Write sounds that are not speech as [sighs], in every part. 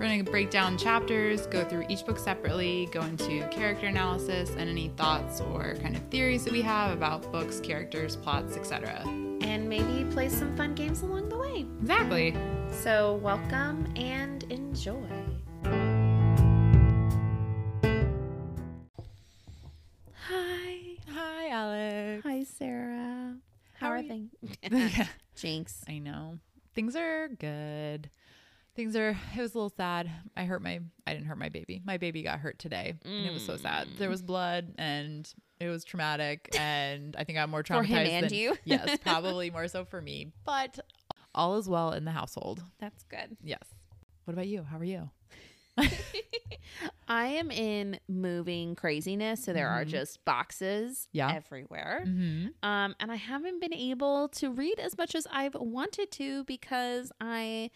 We're going to break down chapters, go through each book separately, go into character analysis and any thoughts or kind of theories that we have about books, characters, plots, etc. And maybe play some fun games along the way. Exactly. So, welcome and enjoy. Hi. Hi, Alex. Hi, Sarah. How, How are are things? [laughs] yeah. Jinx. I know. Things are good. Things are, it was a little sad. I hurt my, I didn't hurt my baby. My baby got hurt today and it was so sad. There was blood and it was traumatic. [laughs] And I think I'm more traumatized For him and than- you? yes, [laughs] probably more so for me, but all is well in the household. That's good. Yes. What about you? How are you? [laughs] I am in moving craziness, so there are Mhm. just boxes Yeah. everywhere. Mm-hmm. Um, and I haven't been able to read as much as I've wanted to because I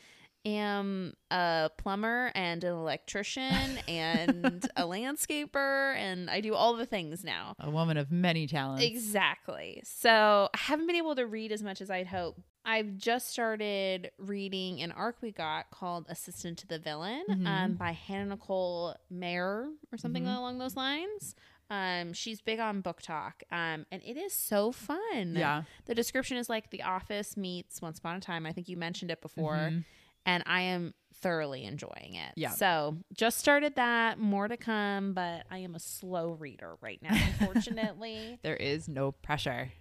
am a plumber and an electrician and [laughs] a landscaper, and I do all the things now. A woman of many talents. Exactly. So I haven't been able to read as much as I'd hope. I've just started reading an arc we got called Assistant to the Villain um, Mhm. by Hannah Nicole Maehrer or something Mhm. along those lines. Um, she's big on BookTok, um, and it is so fun. Yeah. The description is like The Office meets Once Upon a Time. I think you mentioned it before, Mhm. And I am thoroughly enjoying it. Yeah. So just started that. More to come, but I am a slow reader right now, [laughs] unfortunately. There is no pressure.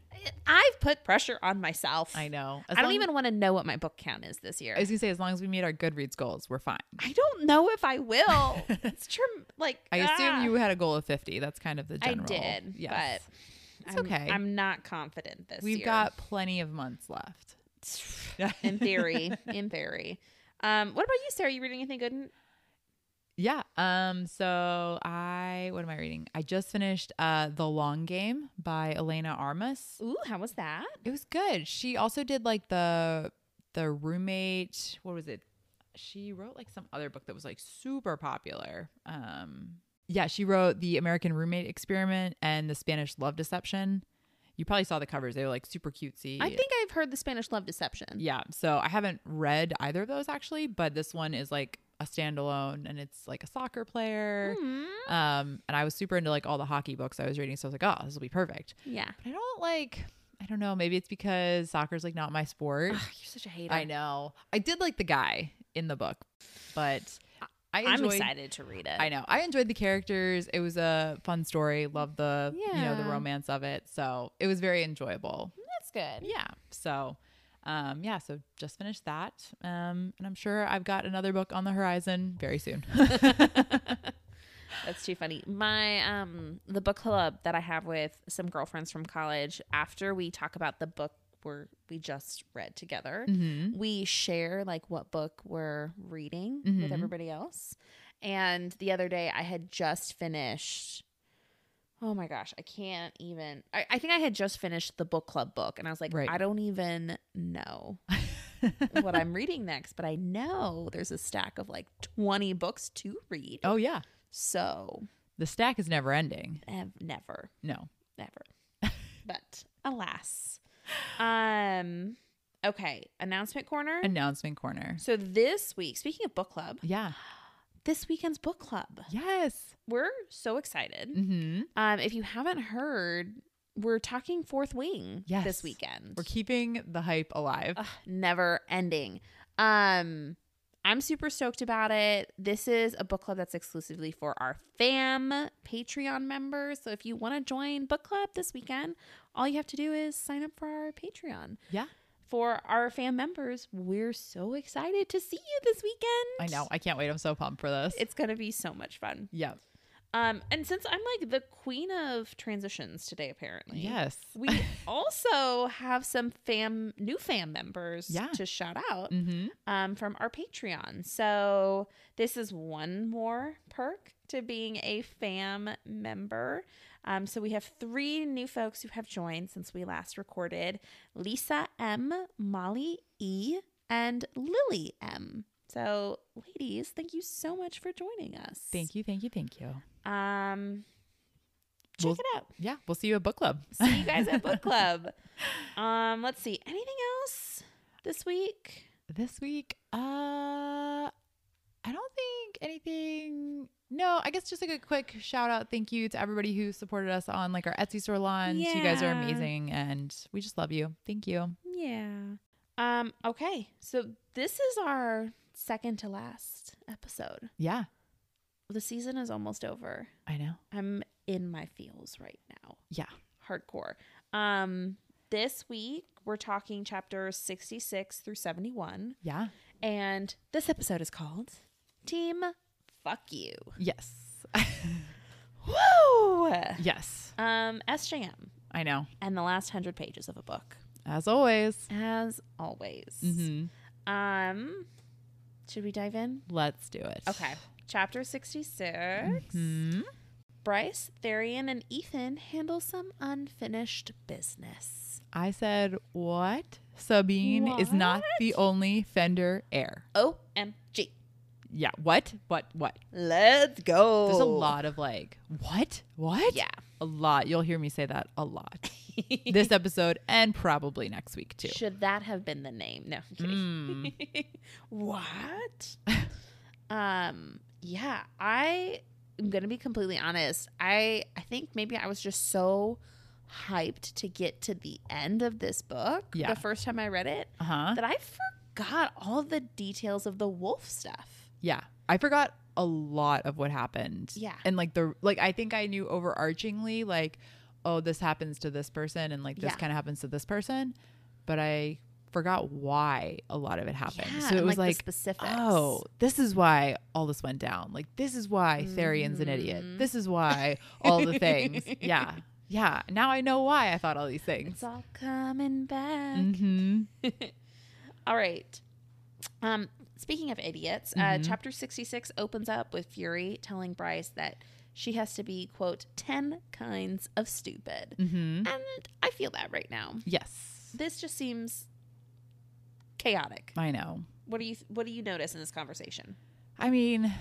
I've put pressure on myself. I know. As I don't even want to know what my book count is this year. I was gonna say, as long as we meet our Goodreads goals, we're fine. I don't know if I will. [laughs] it's true. Like I assume ah. you had a goal of fifty. That's kind of the general. I did, Yes. but It's I'm, okay. I'm not confident this We've year. got plenty of months left. in theory, in theory. [laughs] Um, what about you, Sarah? you reading anything good? In- Yeah. Um. So I, what am I reading? I just finished uh The Long Game by Elena Armas. Ooh, how was that? It was good. She also did like the the roommate. What was it? She wrote like some other book that was like super popular. Um. Yeah, she wrote the American Roommate Experiment and the Spanish Love Deception. You probably saw the covers; they were like super cutesy. I think I've heard the Spanish Love Deception. Yeah. So I haven't read either of those actually, but this one is like a standalone and it's like a soccer player. Mhm. Um, and I was super into like all the hockey books I was reading, so I was like, oh, this will be perfect. Yeah. But I don't like. I don't know. Maybe it's because soccer's like not my sport. Ugh, you're such a hater. I know. I did like the guy in the book, but I I'm excited to read it. I know. I enjoyed the characters. It was a fun story. Loved the you know the romance of it. So it was very enjoyable. That's good. Yeah. So, um, yeah. So just finished that. Um, and I'm sure I've got another book on the horizon very soon. [laughs] That's too funny. My um the book club that I have with some girlfriends from college, after we talk about the book we're we just read together, mm-hmm. we share like what book we're reading Mhm. with everybody else. And the other day I had just finished Oh my gosh, I can't even. I, I think I had just finished the book club book, and I was like, Right. I don't even know [laughs] what I'm reading next, but I know there's a stack of like 20 books to read. oh yeah. So The stack is never ending. Ev- never, No. never. [laughs] but alas. Um okay, announcement corner. Announcement corner. so this week, speaking of book club, Yeah. this weekend's book club. Yes. We're so excited. Mm-hmm. Um if you haven't heard, we're talking Fourth Wing Yes. this weekend. We're keeping the hype alive. Ugh, never ending. Um I'm super stoked about it. This is a book club that's exclusively for our fam Patreon members. So if you want to join book club this weekend, all you have to do is sign up for our Patreon. Yeah. For our fam members, we're so excited to see you this weekend. I know. I can't wait. I'm so pumped for this. It's going to be so much fun. yeah. Um, and since I'm like the queen of transitions today, apparently, Yes. we [laughs] also have some fam new fam members Yeah. to shout out Mm-hmm. um, from our Patreon. So this is one more perk to being a fam member. Um, so we have three new folks who have joined since we last recorded: Lisa M, Molly E, and Lily M. So, ladies, thank you so much for joining us. Thank you. Thank you. Thank you. Um, check We'll- it out. Yeah. We'll see you at book club. [laughs] See you guys at book [laughs] club. Um, let's see. Anything else this week? this week, uh, I don't think anything. No, I guess just like a quick shout out, thank you to everybody who supported us on like our Etsy store launch. You guys are amazing, and we just love you. Thank you. Yeah. Um, okay. So this is our second to last episode. Yeah, The season is almost over. I know. I'm in my feels right now. Yeah, Hardcore. Um, this week we're talking chapters 66 through 71. yeah, And this episode is called Team Fuck You. yes, [laughs] Woo! yes. Um, SJM I know. and the last hundred pages of a book. As always. As always. Mm-hmm. Um, should we dive in? Let's do it. Okay. Chapter 66. Hmm. Bryce, Tharion, and Ethan handle some unfinished business. I said what? Sabine is not the only Fendyr heir. OMG. Yeah. What? What? What? Let's go. There's a lot of like, what? What? Yeah. A lot. You'll hear me say that a lot. this [laughs] episode and probably next week too. Should that have been the name? No. Mm. [laughs] what? [laughs] um, yeah, I am gonna be completely honest. I I think maybe I was just so hyped to get to the end of this book Yeah. the first time I read it Uh huh. that I forgot all the details of the wolf stuff. Yeah. I forgot a lot of what happened. Yeah. And like the like I think I knew overarchingly like, oh, this happens to this person and like this Yeah. kind of happens to this person, but I forgot why a lot of it happened. Yeah, so it was like, like, oh, this is why all this went down. Like this is why Tharion's an idiot. Mhm. This is why all the things. [laughs] Yeah. Yeah. Now I know why I thought all these things. It's all coming back. Mm-hmm. [laughs] All right. Um, speaking of idiots, uh, Mhm. chapter 66 opens up with Fury telling Bryce that she has to be, quote, 10 kinds of stupid. Mm-hmm. And I feel that right now. Yes. This just seems chaotic. I know. What do you what do you notice in this conversation? I mean,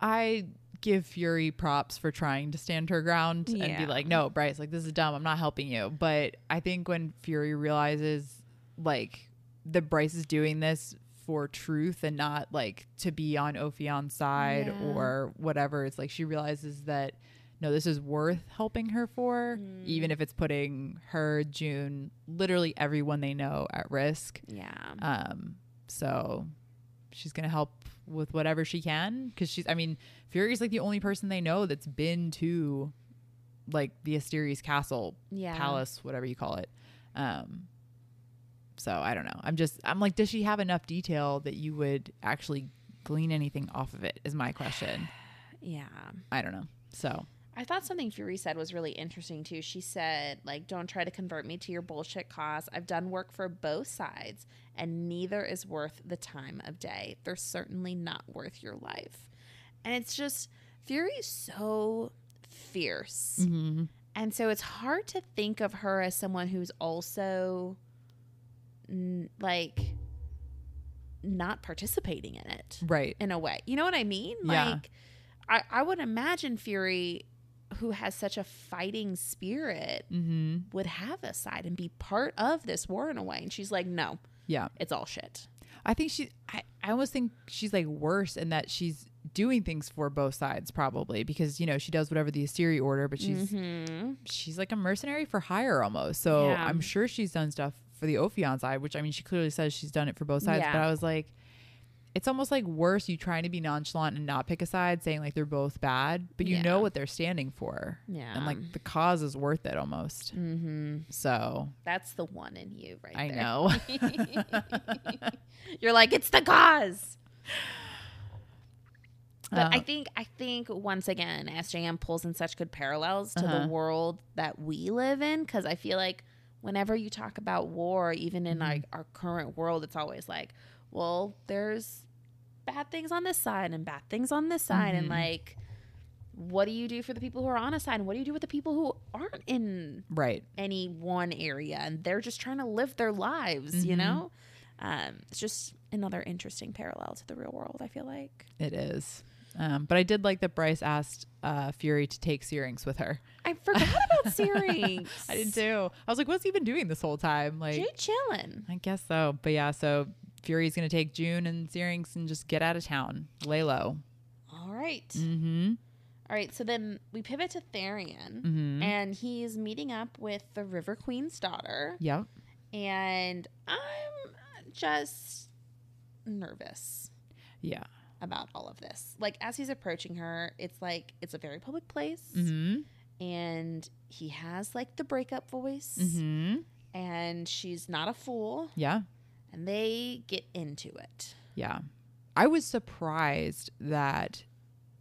I give Fury props for trying to stand her ground and be like, no, Bryce, like, this is dumb. I'm not helping you. But I think when Fury realizes, like, that Bryce is doing this for truth and not, like, to be on Ophion's side Yeah. or whatever, it's like she realizes that, no, this is worth helping her for, Mm. even if it's putting her, June, literally everyone they know at risk. Yeah. Um, so she's gonna help with whatever she can because she's. I mean, Fury's like the only person they know that's been to like the Asterius Castle Yeah. palace, whatever you call it. Um, so I don't know. I'm just. I'm like, does she have enough detail that you would actually glean anything off of it? Is my question. [sighs] Yeah. I don't know. So I thought something Fury said was really interesting too. She said, like, don't try to convert me to your bullshit cause. I've done work for both sides, and neither is worth the time of day. They're certainly not worth your life. And it's just, Fury's so fierce. mm-hmm. And so it's hard to think of her as someone who's also n- like not participating in it right. in a way. You know what I mean? Yeah. Like I, I would imagine Fury who has such a fighting spirit Mm-hmm. would have a side and be part of this war in a way. And she's like, no, Yeah. it's all shit. I think she. I, I almost think she's like worse in that she's doing things for both sides probably because you know she does whatever the Asteri order, but she's Mm-hmm. she's like a mercenary for hire almost. So Yeah. I'm sure she's done stuff for the Ophion side, which I mean she clearly says she's done it for both sides. Yeah. But I was like, it's almost like worse you trying to be nonchalant and not pick a side, saying like they're both bad, but you know what they're standing for. Yeah. And like the cause is worth it almost. Mm-hmm. So That's the one in you, right I there. know. [laughs] You're like, it's the cause. But Uh, I think I think once again, SJM pulls in such good parallels to Uh-huh. the world that we live in. Because I feel like whenever you talk about war, even in Mm-hmm. like our current world, it's always like, well, there's bad things on this side and bad things on this side, and Mhm. like, what do you do for the people who are on a side, and what do you do with the people who aren't in right. any one area and they're just trying to live their lives, you Mhm. know? Um, it's just another interesting parallel to the real world, I feel like. It is. Um, but I did like that Bryce asked uh, Fury to take Syrinx with her. I forgot about [laughs] Syrinx. I did too. I was like, what's he been doing this whole time? Like, Jay chillin'. I guess so. But yeah, so Fury's gonna take June and Syrinx and just get out of town, lay low. All right. Mm-hmm. All right. So then we pivot to Therian, Mm-hmm. and he's meeting up with the River Queen's daughter. Yep. And I'm just nervous Yeah. about all of this. Like, as he's approaching her, it's like it's a very public place. Mm-hmm. and he has like the breakup voice Mm-hmm. and she's not a fool Yeah. And they get into it Yeah. I was surprised that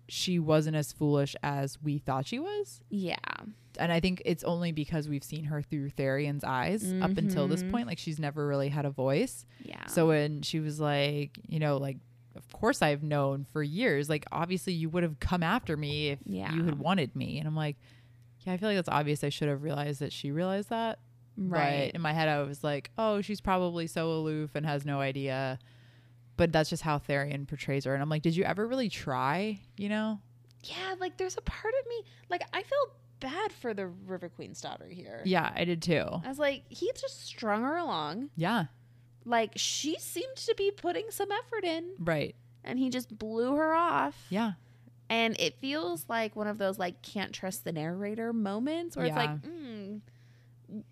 she wasn't as foolish as we thought she was. yeah And I think it's only because we've seen her through Tharion's eyes up until this Mhm. point. Like she's never really had a voice. yeah So when she was like, you know, like, of course I've known for years, like, obviously you would have come after me if Yeah. you had wanted me. And I'm like, yeah, I feel like that's obvious. I should have realized that she realized that. Right But in my head, I was like, oh, she's probably so aloof and has no idea. But that's just how Tharion portrays her. And I'm like, did you ever really try? You know? yeah like there's a part of me like i felt bad for the river queen's daughter here Yeah, I did too. i was like he just strung her along Yeah, like she seemed to be putting some effort in right. and he just blew her off Yeah. and it feels like one of those like can't trust the narrator moments where Yeah. it's like mm,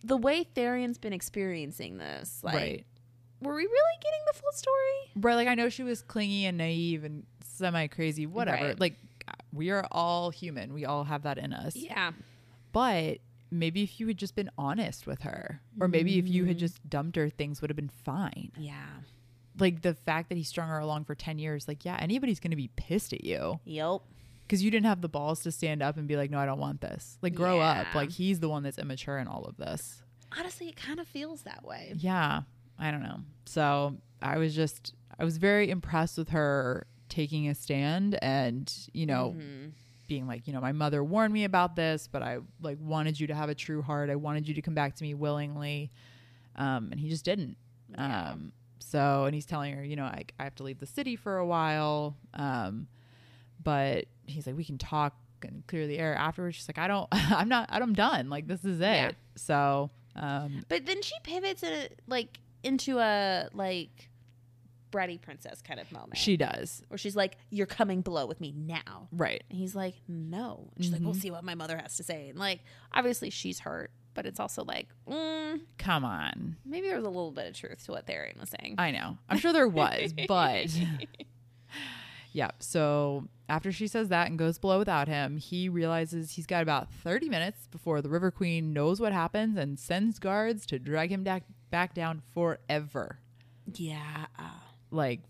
the way Tharion's been experiencing this like right. were we really getting the full story Right. Like, I know she was clingy and naive and semi crazy, whatever. Right. Like, we are all human. We all have that in us. yeah But maybe if you had just been honest with her, or maybe if you had just dumped her, things would have been fine. yeah Like, the fact that he strung her along for 10 years, like, yeah, anybody's going to be pissed at you. yep because you didn't have the balls to stand up and be like, no, I don't want this. Like, grow up. Like, he's the one that's immature in all of this. honestly it kind of feels that way Yeah, I don't know. So I was just, I was very impressed with her taking a stand and, you know, Mhm. being like, you know, my mother warned me about this, but I like wanted you to have a true heart. I wanted you to come back to me willingly. Um, and he just didn't. Yeah. Um, so, and he's telling her, you know, I, I have to leave the city for a while. Um, but he's like, we can talk and clear the air afterwards. She's like, I don't, [laughs] I'm not, I'm done. Like, this is it. Yeah. So, um, but then she pivots it like into a like bratty princess kind of moment she does. where she's like you're coming below with me now Right. And he's like, no. And she's like, we'll Mhm. see what my mother has to say. And like, obviously she's hurt, but it's also like, mm, Come on. maybe there was a little bit of truth to what Tharion was saying. I know. I'm sure there was, [laughs] but [laughs] yeah. So after she says that and goes below without him, he realizes he's got about 30 minutes before the River Queen knows what happens and sends guards to drag him da- back down forever. yeah. Like,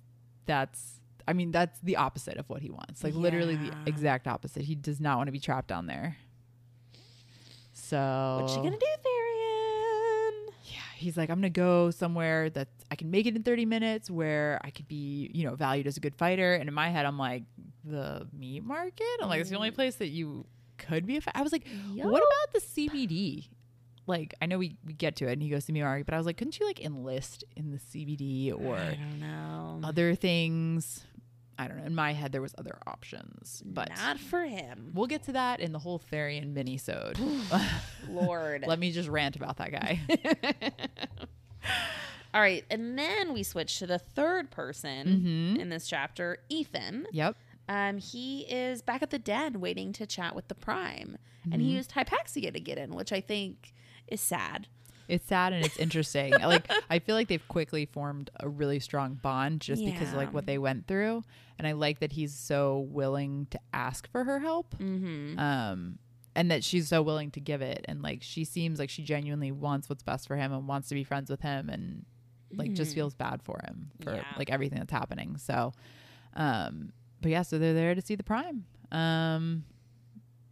that's, I mean, that's the opposite of what he wants. Like, literally the exact opposite. He does not want to be trapped down there. So, What's she gonna do, Tharion? yeah, he's like, I'm gonna go somewhere that I can make it in 30 minutes, where I could be, you know, valued as a good fighter. And in my head, I'm like, the meat market. I'm like, it's the only mm. place that you could be a. Fi-. I was like, what about the CBD? Like, I know we, we get to it, and he goes to the meat market, but I was like, couldn't you like enlist in the CBD or I don't know. other things? I don't know. In my head, there was other options, but Not for him. we'll get to that in the whole Tharion mini-sode. [laughs] Lord. Let me just rant about that guy. [laughs] [laughs] All right. And then we switch to the third person Mhm. in this chapter, Ethan. yep. Um, he is back at the den waiting to chat with the Prime. And Mm-hmm. he used Hypaxia to get in, which I think is sad. It's sad and it's interesting. like I feel like they've quickly formed a really strong bond just because of like what they went through, and I like that he's so willing to ask for her help. Mm-hmm. Um, and that she's so willing to give it, and like she seems like she genuinely wants what's best for him and wants to be friends with him, and like just feels bad for him for Yeah. like everything that's happening. So, um, but yeah, so they're there to see the prime. Um,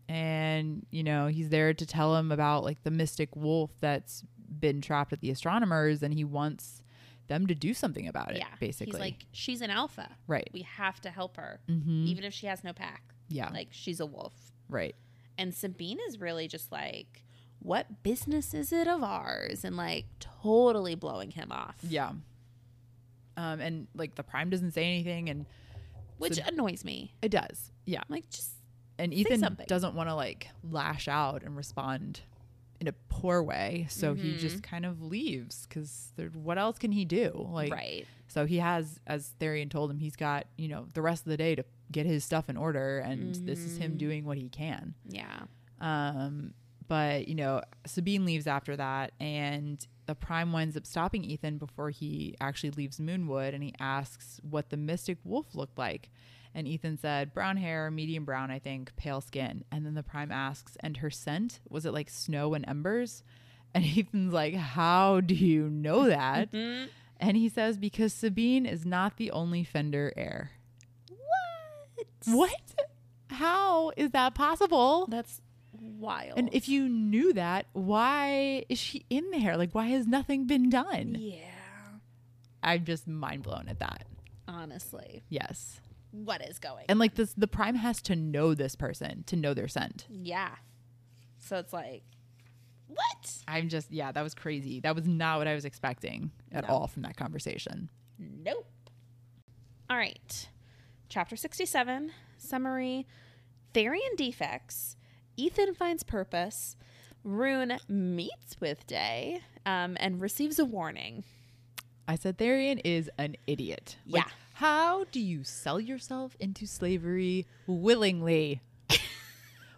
and you know he's there to tell him about like the mystic wolf that's been trapped at the astronomers, and he wants them to do something about it. yeah. basically, He's like, she's an alpha. right. We have to help her, Mm-hmm. even if she has no pack. Yeah, Like she's a wolf. right. And Sabine is really just like, what business is it of ours? And like totally blowing him off. Yeah. Um, and like the prime doesn't say anything, and Which So- annoys me. it does. Yeah. I'm like, just and Ethan doesn't want to like lash out and respond in a poor way, so he just kind of leaves because what else can he do? Like, right. so he has, as Tharion told him, he's got you know the rest of the day to get his stuff in order, and this is him doing what he can. Yeah. Um, but you know, Sabine leaves after that, and the Prime winds up stopping Ethan before he actually leaves Moonwood, and he asks what the Mystic Wolf looked like. And Ethan said, brown hair, medium brown, I think, pale skin. And then the Prime asks, and her scent was it like snow and embers? And [laughs] Ethan's like, how do you know that? Mm-hmm. And he says, because Sabine is not the only Fendyr heir. What? What? How is that possible? That's wild. And if you knew that, why is she in there? Like, why has nothing been done? yeah, I'm just mind blown at that. honestly, Yes. What is going? And like this, the prime has to know this person to know their scent. yeah. So it's like, what? I'm just, yeah, that was crazy. That was not what I was expecting at No. all from that conversation. Nope. All right. Chapter 67 summary Tharion defects. Ethan finds purpose. Ruhn meets with Day um, and receives a warning. I said Tharion is an idiot. Like, Yeah. How do you sell yourself into slavery willingly? [laughs]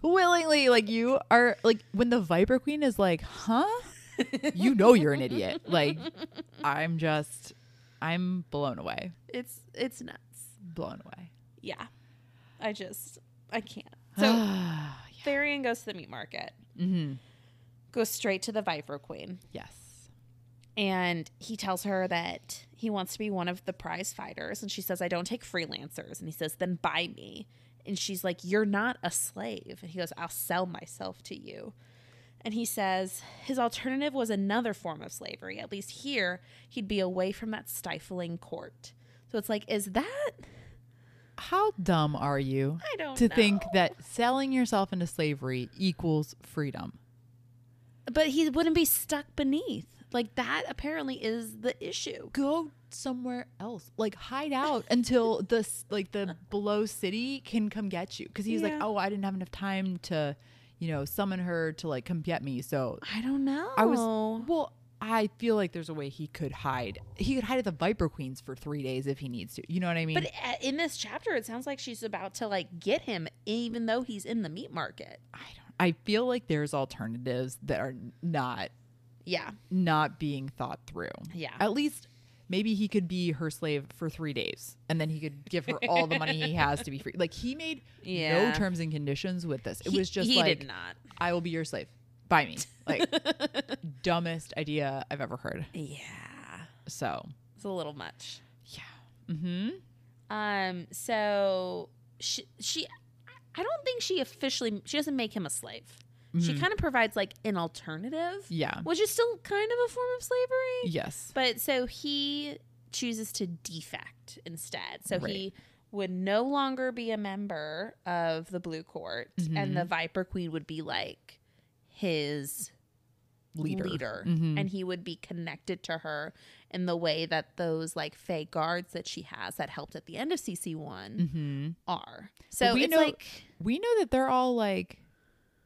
willingly. Like you are like when the Viper Queen is like, huh? you know you're an idiot. Like I'm just I'm blown away. It's it's nuts. Blown away. Yeah. I just I can't. [sighs] So Tharion goes to the meat market. hmm Goes straight to the Viper Queen. Yes. And he tells her that he wants to be one of the prize fighters. And she says i don't take freelancers. And he says then buy me. And she's like you're not a slave. And he goes i'll sell myself to you. And he says his alternative was another form of slavery. At least here he'd be away from that stifling court. So it's like is that How dumb are you i don't to know. think that selling yourself into slavery equals freedom? but he wouldn't be stuck beneath like that apparently is the issue. Go somewhere else. Like hide out until [laughs] the like the below city can come get you. Because he's like oh i didn't have enough time to you know summon her to like come get me. So i don't know i was well i feel like there's a way he could hide. He could hide at the viper queens for three days if he needs to. You know what i mean? But in this chapter, it sounds like she's about to like get him, even though he's in the meat market. i don't i feel like there's alternatives that are not Yeah, not being thought through. Yeah, at least maybe he could be her slave for three days and then he could give her all the money he [laughs] has to be free. Like he made Yeah. no terms and conditions with this. It He- was just he like did not. i will be your slave. Buy me. Like [laughs] dumbest idea i've ever heard. Yeah, so. It's a little much. yeah. Mm-hmm. Um, so she she, I don't think she officially she doesn't make him a slave. She kind of provides like an alternative, yeah which is still kind of a form of slavery. yes But so he chooses to defect instead. So Right. he would no longer be a member of the Blue Court, and Mm-hmm. the Viper Queen would be like his leader, leader, Mhm. and he would be connected to her in the way that those like Fae guards that she has that helped at the end of CC one mm-hmm. are. So we it's know- like, we know that they're all like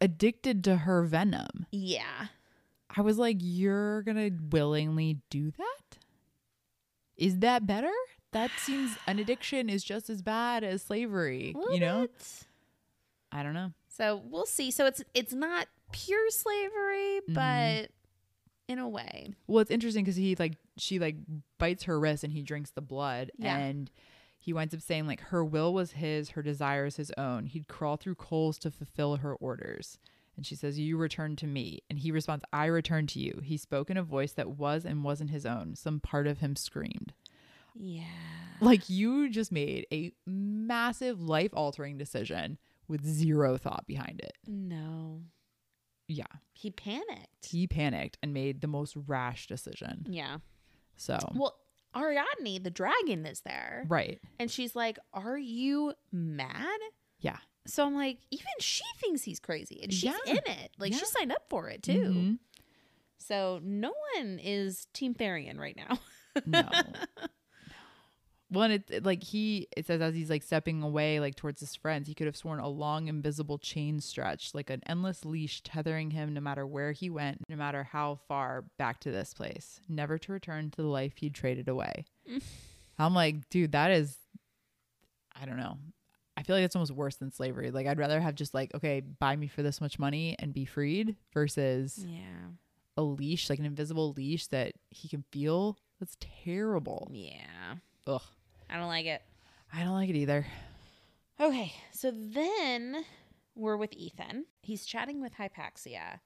addicted to her venom yeah, i was like you're gonna willingly do that is that better that seems [sighs] an addiction is just as bad as slavery you know i don't know So we'll see. So it's it's not pure slavery, Mhm. but in a way. Well, it's interesting because he like she like bites her wrist and he drinks the blood Yeah. and he winds up saying like her will was his, her desires his own. He'd crawl through coals to fulfill her orders. And she says, You return to me. And he responds, I return to you. He spoke in a voice that was and wasn't his own. Some part of him screamed. Yeah. Like you just made a massive life altering decision with zero thought behind it. No. Yeah. He panicked. He panicked and made the most rash decision. yeah. So, Well, Ariadne, the dragon, is there. right. And she's like, Are you mad? Yeah. So I'm like, even she thinks he's crazy. And she's Yeah. in it. Like Yeah. she signed up for it too. Mhm. So no one is Team Tharion right now. No. [laughs] Well, and it, it- like he, it says as he's like stepping away, like towards his friends, he could have sworn a long invisible chain stretched, like an endless leash tethering him no matter where he went, no matter how far back to this place, never to return to the life he'd traded away. [laughs] I'm like, dude, that is, I don't know. I feel like it's almost worse than slavery. Like, I'd rather have just like, okay, buy me for this much money and be freed versus yeah. a leash, like an invisible leash that he can feel. That's terrible. Yeah. Ugh. I don't like it. I don't like it either. Okay. So then we're with Ethan. He's chatting with Hypaxia.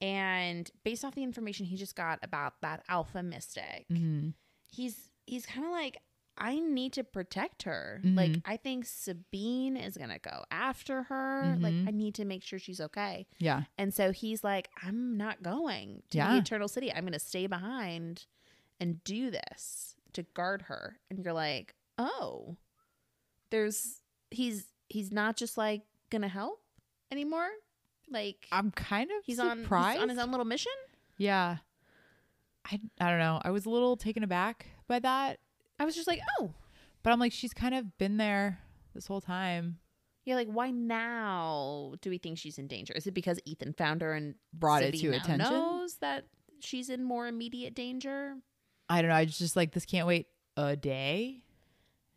And based off the information he just got about that alpha mystic, Mm-hmm. he's he's kind of like I need to protect her. Mhm. Like I think Sabine is going to go after her. Like Mhm. I need to make sure she's okay. Yeah. And so he's like I'm not going to the Eternal City. I'm going to stay behind and do this to guard her. And you're like, "Oh. There's he's he's not just like to help anymore? Like I'm kind of he's on surprised. he's on his own little mission?" Yeah. I, I don't know. I was a little taken aback by that, I was just like, "Oh, but I'm like, she's kind of been there this whole time. Yeah, like why now do we think she's in danger? Is it because Ethan found her and Brought it to attention? Knows that she's in more immediate danger. I don't know. I just, just like, this can't wait a day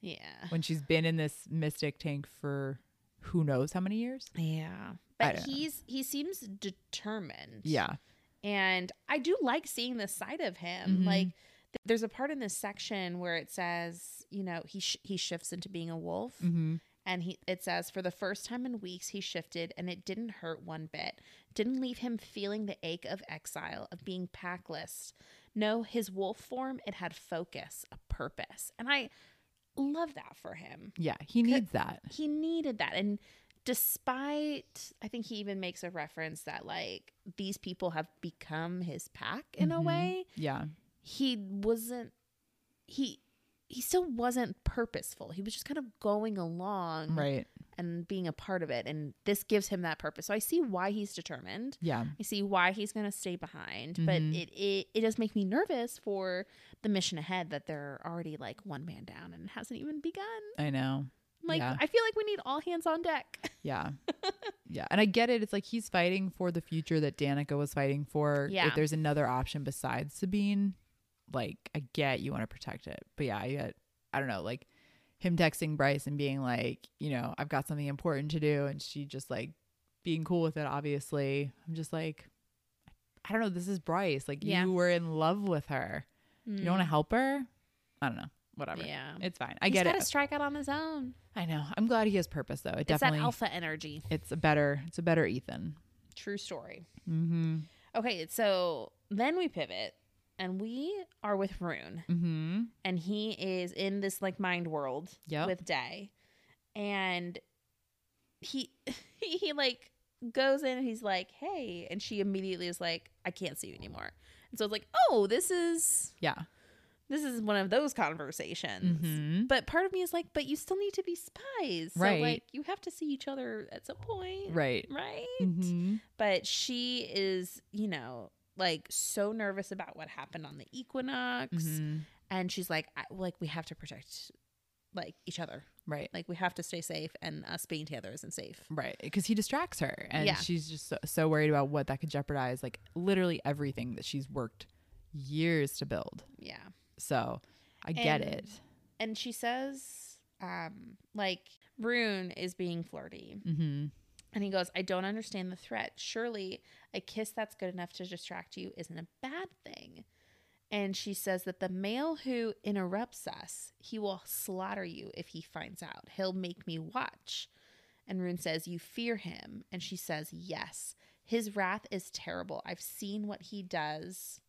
Yeah, when she's been in this mystic tank for who knows how many years. yeah. But don't know. he's he seems determined. Yeah. and I do like seeing this side of him. Mhm. Like th- there's a part in this section where it says, you know, he sh- he shifts into being a wolf. Mm-hmm. And he it says for the first time in weeks he shifted and it didn't hurt one bit. Didn't leave him feeling the ache of exile, of being packless. No, his wolf form, it had focus, a purpose. And I love that for him. Yeah. He needs that. He needed that. And despite I think he even makes a reference that like these people have become his pack in a Mhm. way, Yeah. he wasn't he he still wasn't purposeful. He was just kind of going along Right. And being a part of it. And this gives him that purpose. So I see why he's determined. Yeah. I see why he's going to stay behind. But Mhm. it, it, it does make me nervous for the mission ahead that they're already like one man down and it hasn't even begun. I know. Like, Yeah. I feel like we need all hands on deck. [laughs] Yeah. yeah. And I get it. It's like he's fighting for the future that Danica was fighting for. Yeah. If there's another option besides Sabine, like I get you want to protect it. But yeah, I get I don't know, like him texting Bryce and being like, you know, I've got something important to do and she just like being cool with it, obviously. I'm just like I don't know, this is Bryce. Like Yeah. you were in love with her. You don't want to help her? I don't know. Whatever. Mm. Yeah. It's fine. I He's get got it. to strike out on his own. I know. I'm glad he has purpose though. It It's definitely that alpha energy. it's a better it's a better Ethan. True story. Mm-hmm. Okay, so then we pivot and we are with Ruhn. Mm-hmm. and he is in this like mind world Yep. with Day, and he [laughs] he, he like goes in and he's like, "Hey," and she immediately is like, "I can't see you anymore." And so it's like, "Oh, this is Yeah. this is one of those conversations." Mm-hmm. But part of me is like, "But you still need to be spies, so Right. like you have to see each other at some point, Right. Right?" Mm-hmm. But she is, you know, like so nervous about what happened on the equinox Mm-hmm. and she's like I, like we have to protect like each other Right. like we have to stay safe and us being together isn't safe Right. Because he distracts her and Yeah. she's just so, so worried about what that could jeopardize like literally everything that she's worked years to build. yeah So I get it. and she says um like Ruhn is being flirty Mm-hmm. And he goes, I don't understand the threat. Surely a kiss that's good enough to distract you isn't a bad thing. And she says that the male who interrupts us, he will slaughter you if he finds out. He'll make me watch. And Ruhn says, You fear him. And she says, Yes. His wrath is terrible. I've seen what he does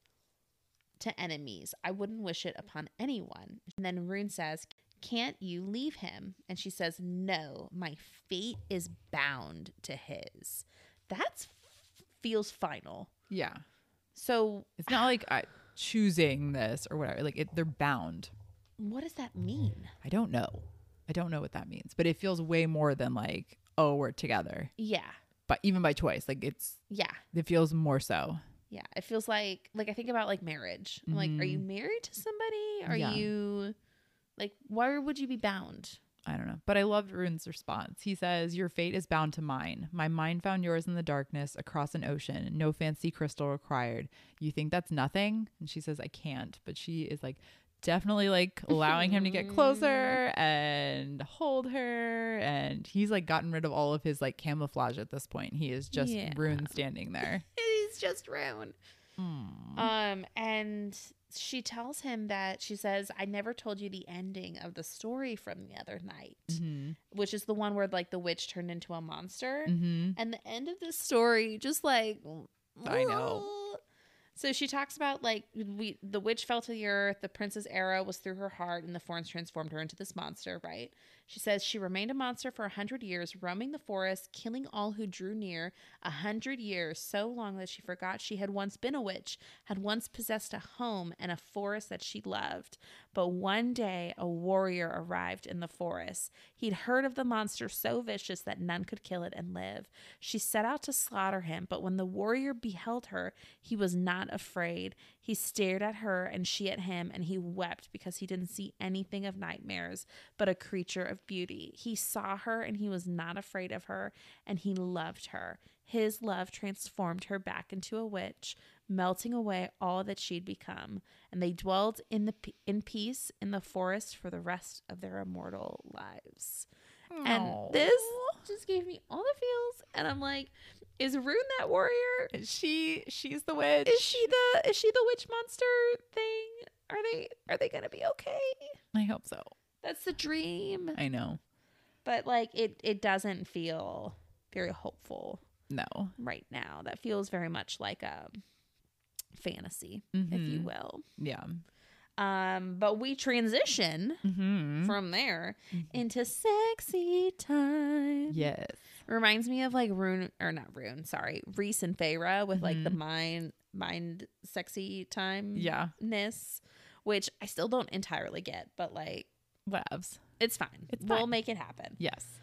to enemies. I wouldn't wish it upon anyone. And then Ruhn says, Can't you leave him? And she says, No, my fate is bound to his. That feels final. Yeah. So, It's not like I choosing this or whatever. Like it, they're bound. what does that mean? I don't know. I don't know what that means, but it feels way more than like, oh, we're together. Yeah. But even by choice, like it's Yeah. it feels more so. Yeah. It feels like, like, I think about like marriage. I'm like, are you mm. married to somebody? Are Yeah. you, like, why would you be bound? I don't know. But I loved Ruhn's response. He says, Your fate is bound to mine. My mind found yours in the darkness across an ocean. No fancy crystal required. You think that's nothing? And she says, I can't. But she is like definitely like allowing him to get closer [laughs] and hold her. And he's like gotten rid of all of his like camouflage at this point. He is just Yeah. Ruhn standing there. [laughs] He's just Ruhn. Um, and she tells him that she says, I never told you the ending of the story from the other night, Mm-hmm. which is the one where like the witch turned into a monster. Mm-hmm. And the end of this story, just like I know. [laughs] So she talks about like we the witch fell to the earth, the prince's arrow was through her heart, and the thorns transformed her into this monster, right? She says she remained a monster for a hundred years, roaming the forest, killing all who drew near, a hundred years, so long that she forgot she had once been a witch, had once possessed a home and a forest that she loved. But one day a warrior arrived in the forest. He'd heard of the monster so vicious that none could kill it and live. She set out to slaughter him, but when the warrior beheld her, he was not afraid. He stared at her and she at him, and he wept because he didn't see anything of nightmares, but a creature of beauty. He saw her and he was not afraid of her, and he loved her. His love transformed her back into a witch, melting away all that she'd become, and they dwelled in the in peace in the forest for the rest of their immortal lives. And this just gave me all the feels, and I'm like, is Ruhn that warrior? She she's the witch. Is she the is she the witch monster thing? Are they are they gonna be okay? I hope so. That's the dream. I know. But like it it doesn't feel very hopeful No. right now. That feels very much like a fantasy, if you Mhm. will. Yeah. Um, but we transition Mm-hmm. from there into sexy time. Yes. Reminds me of like Ruhn or not Ruhn, sorry, Rhys and Feyre with like the Mhm. mind mind sexy time Yeah. ness, which I still don't entirely get, but like Whatevs. it's fine. It's we'll fine. make it happen. Yes.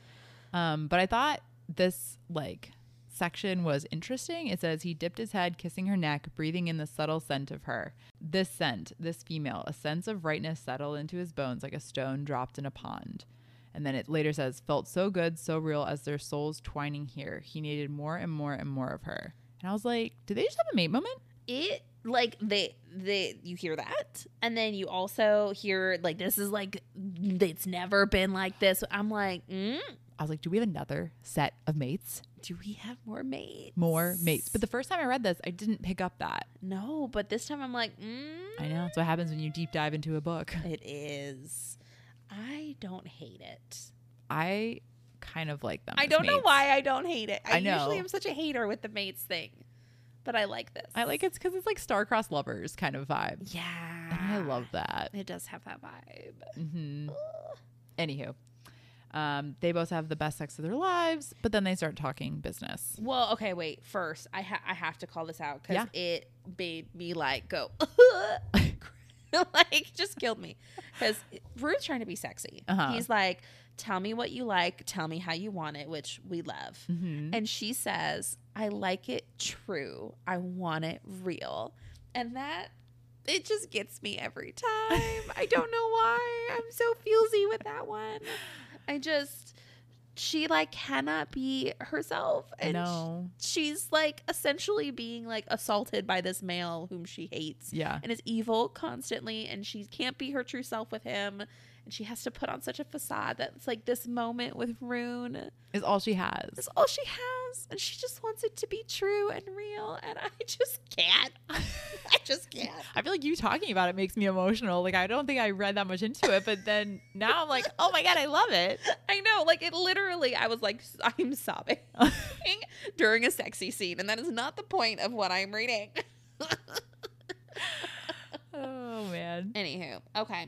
Um, but I thought this like section was interesting. It says he dipped his head, kissing her neck, breathing in the subtle scent of her. This scent, this female, a sense of rightness settled into his bones like a stone dropped in a pond. And then it later says, felt so good, so real as their souls twining here. He needed more and more and more of her. And I was like, did they just have a mate moment? It like they they you hear that and then you also hear like this is like it's never been like this. I'm like, mm, I was like, do we have another set of mates? do we have more mates? More mates. But the first time I read this, I didn't pick up that. no, but this time I'm like, mm, I know. That's what happens when you deep dive into a book. It is. I don't hate it. I kind of like them. I don't know why I don't hate it. I, I usually am such a hater with the mates thing, but I like this. I like it because it's like star-crossed lovers kind of vibe. Yeah, And I love that. It does have that vibe. hmm Anywho, um, they both have the best sex of their lives, but then they start talking business. Well, okay, wait. First, I ha- I have to call this out because Yeah. it made me like go, [laughs] [laughs] [laughs] like just killed me. Because Ruhn's trying to be sexy. Uh-huh. He's like, "Tell me what you like. Tell me how you want it," which we love. Mhm. And she says, "I like it true. I want it real," and that. It just gets me every time. I don't know why. I'm so [laughs] feelsy with that one. I just she like cannot be herself and No. she's like essentially being like assaulted by this male whom she hates Yeah. and is evil constantly and she can't be her true self with him And she has to put on such a facade that's like this moment with Ruhn Is all she has. is all she has. And she just wants it to be true and real. And I [laughs] just can't. [laughs] I just can't. I feel like you talking about it makes me emotional. Like I don't think I read that much into it, but then now I'm like, oh my god, I love it. [laughs] I know, like it literally, I was like, I'm sobbing during a sexy scene. And that is not the point of what I'm reading. Oh man. Anywho, okay.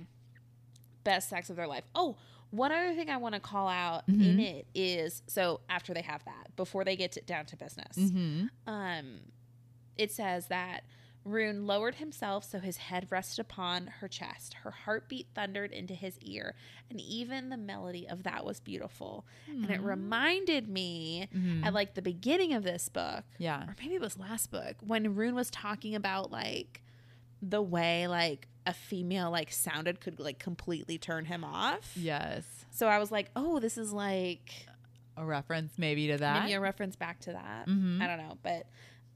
Best sex of their life. Oh, one other thing I want to call out Mm-hmm. in it is so after they have that, before they get to, down to business, Mm-hmm. um, it says that Ruhn lowered himself so his head rested upon her chest. Her heartbeat thundered into his ear, and even the melody of that was beautiful. And it reminded me Mm-hmm. at like the beginning of this book, Yeah. or maybe it was last book, when Ruhn was talking about like the way like a female like sounded could like completely turn him off. Yes. So I was like, oh, this is like A reference maybe to that. maybe a reference back to that. Mhm. I don't know, but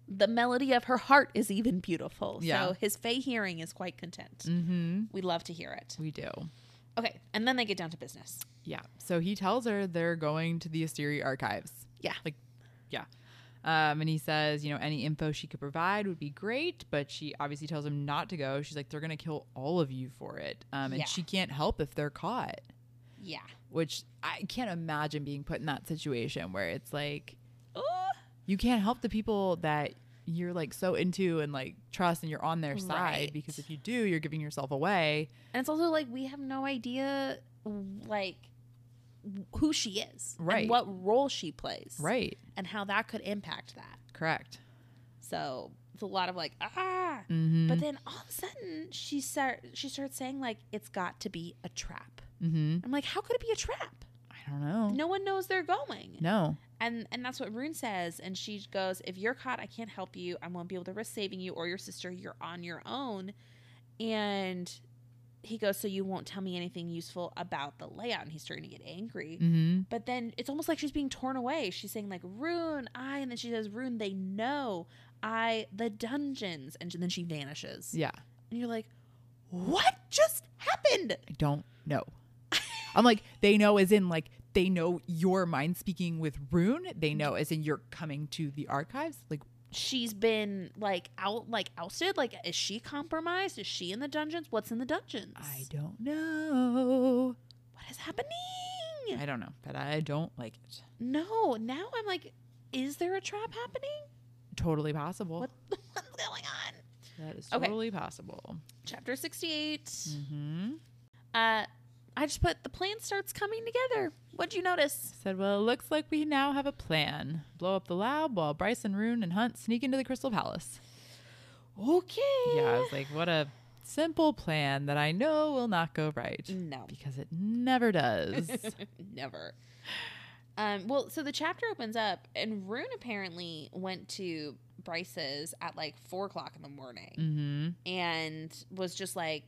the melody of her heart is even beautiful. Yeah. So his Fae hearing is quite content. mm-hmm. We love to hear it. We do. Okay, and then they get down to business. Yeah. So he tells her they're going to the Asteri archives. Yeah. Like, yeah. Um, and he says, you know, any info she could provide would be great, but she obviously tells him not to go. She's like, they're going to kill all of you for it. Um, and Yeah. she can't help if they're caught, Yeah. which I can't imagine being put in that situation where it's like, Oh, you can't help the people that you're like so into and like trust and you're on their side Right. because if you do, you're giving yourself away. and it's also like we have no idea like who she is, Right. And what role she plays, Right. and how that could impact that. Correct. So it's a lot of like ah, Mm-hmm. but then all of a sudden she start she starts saying like it's got to be a trap. mm-hmm. I'm like, how could it be a trap? I don't know. No one knows they're going. No. And and that's what Ruhn says. And she goes, If you're caught, I can't help you. I won't be able to risk saving you or your sister. You're on your own. And he goes, So you won't tell me anything useful about the layout. And he's starting to get angry. Mm-hmm. But then it's almost like she's being torn away. She's saying, like, Ruhn, I, and then she says, Ruhn, they know. I, the dungeons. And then she vanishes. Yeah. And you're like, What just happened? I don't know. [laughs] I'm like, they know as in like they know your mind speaking with Ruhn. They know as in you're coming to the archives. Like, she's been like out like ousted like is she compromised is she in the dungeons what's in the dungeons I don't know. what is happening I don't know, but I don't like it. no now i'm like is there a trap happening Totally possible. what, what's [laughs] going on That is Okay. totally possible. chapter 68 Mm-hmm. uh i just put the plan starts coming together what'd you notice Said, well, it looks like we now have a plan. Blow up the lab while Bryce and Ruhn and Hunt sneak into the Crystal Palace. okay Yeah, I was like, what a simple plan that I know will not go right. no Because it never does. [laughs] Never. Um, well, so the chapter opens up, and Ruhn apparently went to Bryce's at like four o'clock in the morning mm-hmm. and was just like,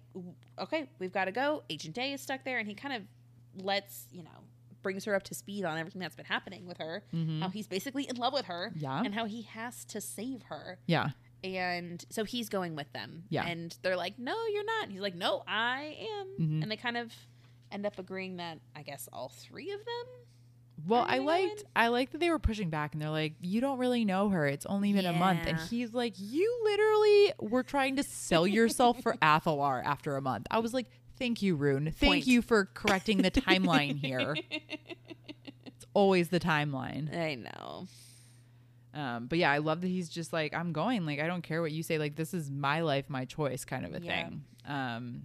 okay, we've got to go. Agent Day is stuck there, and he kind of lets, you know, brings her up to speed on everything that's been happening with her, Mhm. how he's basically in love with her, Yeah. and how he has to save her. Yeah. And so he's going with them. Yeah. And they're like, no, you're not. And he's like, no, I am. Mhm. And they kind of end up agreeing that I guess all three of them Well, I liked? I liked that they were pushing back and they're like, You don't really know her. It's only been a month. And Yeah. he's like, You literally were trying to sell yourself for [laughs] Athalar after a month. I was like, Thank you, Ruhn. Thank Point. you for correcting the timeline here. [laughs] It's always the timeline. I know. Um, but yeah, I love that he's just like, I'm going. Like, I don't care what you say. Like, this is my life, my choice, kind of a Yeah. thing. Um,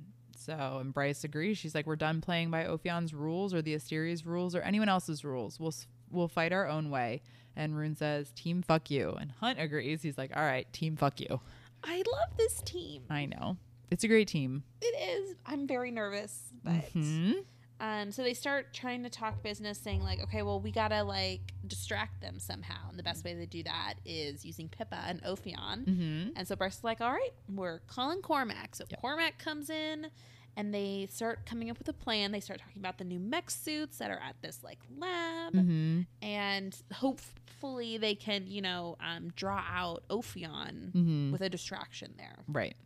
so, and Bryce agrees. She's like, we're done playing by Ophion's rules or the Asteri's rules or anyone else's rules. We'll we'll fight our own way. And Ruhn says, "Team, fuck you." And Hunt agrees. He's like, "All right, team, fuck you." I love this team. I know it's a great team. It is. I'm very nervous, but Mhm. um, so they start trying to talk business, saying like, okay, well, we gotta like distract them somehow, and the best way to do that is using Pippa and Ophion. Mhm. And so Bryce is like, all right, we're calling Cormac. So Cormac comes in and they start coming up with a plan. They start talking about the new mech suits that are at this like lab. Mhm. And hopefully they can, you know, um, draw out Ophion Mhm. with a distraction there. Right.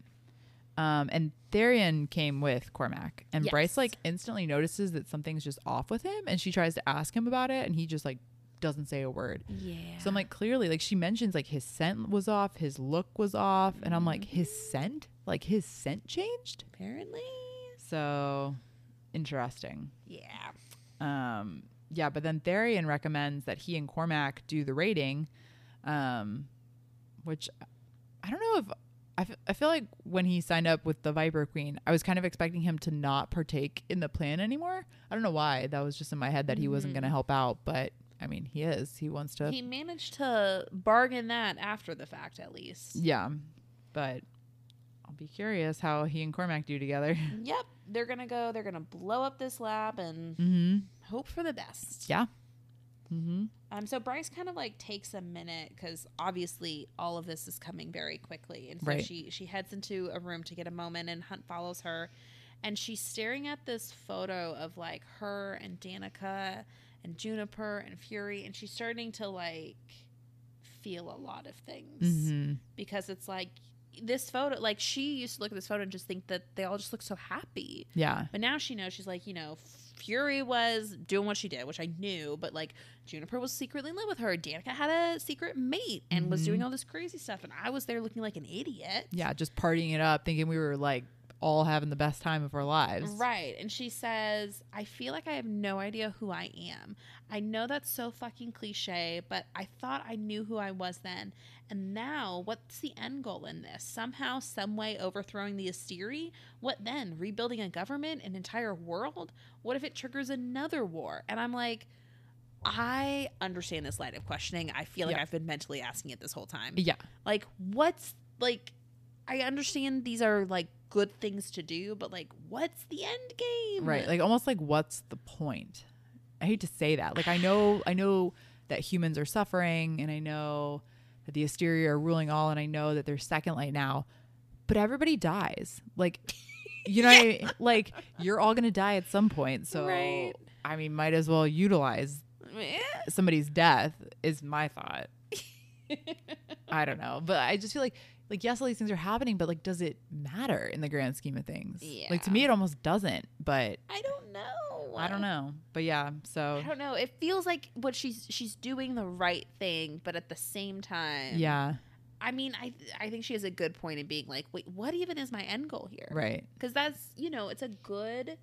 Um, and Tharion came with Cormac, and Yes. Bryce like instantly notices that something's just off with him, and she tries to ask him about it, and he just like doesn't say a word. Yeah. So I'm like, clearly, like she mentions, like his scent was off, his look was off, and I'm like, his scent, like his scent changed. apparently. So interesting. Yeah. Um, yeah, but then Tharion recommends that he and Cormac do the rating, um, which I don't know if I, f- I feel like when he signed up with the Viper Queen, I was kind of expecting him to not partake in the plan anymore. I don't know why. That was just in my head that he wasn't going to help out, but I mean, he is. He wants to. He managed to bargain that after the fact, at least. yeah, but I'll be curious how he and Cormac do together. [laughs] Yep. They're going to go, they're going to blow up this lab and mm-hmm. hope for the best. Yeah. Mm-hmm. Um, so Bryce kind of like takes a minute because obviously all of this is coming very quickly, and so Right. she she heads into a room to get a moment, and Hunt follows her, and she's staring at this photo of like her and Danica and Juniper and Fury, and she's starting to like feel a lot of things Mm-hmm. because it's like this photo, like she used to look at this photo and just think that they all just look so happy, Yeah. but now she knows she's like, you know, Fury was doing what she did, which I knew, but like Juniper was secretly in love with her. Danica had a secret mate and was doing mm-hmm. all this crazy stuff, and I was there looking like an idiot. Yeah. Just partying it up, thinking we were like all having the best time of our lives. Right. And she says, I feel like I have no idea who I am. I know that's so fucking cliche, but I thought I knew who I was then. And now, what's the end goal in this? Somehow, some way overthrowing the Asteri? What then? Rebuilding a government, an entire world? What if it triggers another war? And I'm like, I understand this line of questioning. I feel like Yeah. I've been mentally asking it this whole time. Yeah. Like, what's like? I understand these are like good things to do, but like, what's the end game? Right. Like almost like what's the point? I hate to say that. Like I know I know that humans are suffering and I know that the Asteri are ruling all and I know that they're second light now, but everybody dies. Like [laughs] you know what I mean? Like you're all gonna die at some point. So Right. I mean might as well utilize [laughs] somebody's death is my thought. [laughs] I don't know. But I just feel like like yes, all these things are happening, but like does it matter in the grand scheme of things? yeah. Like to me it almost doesn't, but I don't know. I don't know. But yeah, so I don't know. It feels like what she's she's doing the right thing, but at the same time, yeah, I mean, I I think she has a good point in being like, wait, what even is my end goal here? right. Because that's you know, it's a good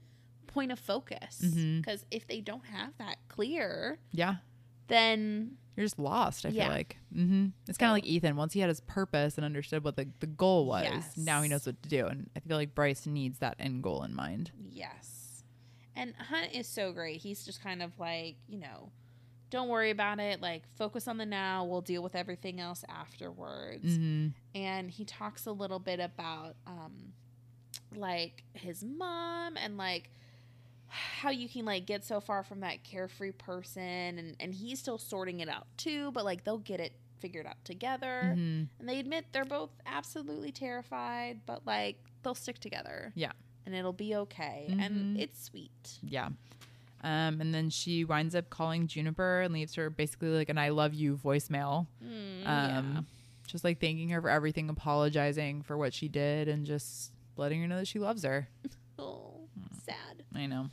point of focus. Mm-hmm. Because if they don't have that clear, Yeah. Then You're just lost, I Yeah. feel like. hmm It's kind of like Ithan. Once he had his purpose and understood what the, the goal was, Yes. now he knows what to do. And I feel like Bryce needs that end goal in mind. Yes. And Hunt is so great. He's just kind of like, you know, don't worry about it. Like, focus on the now. We'll deal with everything else afterwards. hmm And he talks a little bit about, um, like, his mom and, like, how you can like get so far from that carefree person and and he's still sorting it out too but like they'll get it figured out together hmm and they admit they're both absolutely terrified but like they'll stick together Yeah. and it'll be okay Mhm. and it's sweet Yeah. Um, and then she winds up calling Juniper and leaves her basically like an I love you voicemail. Mm, Um, Just like thanking her for everything, apologizing for what she did, and just letting her know that she loves her. yeah. [laughs] oh sad I know.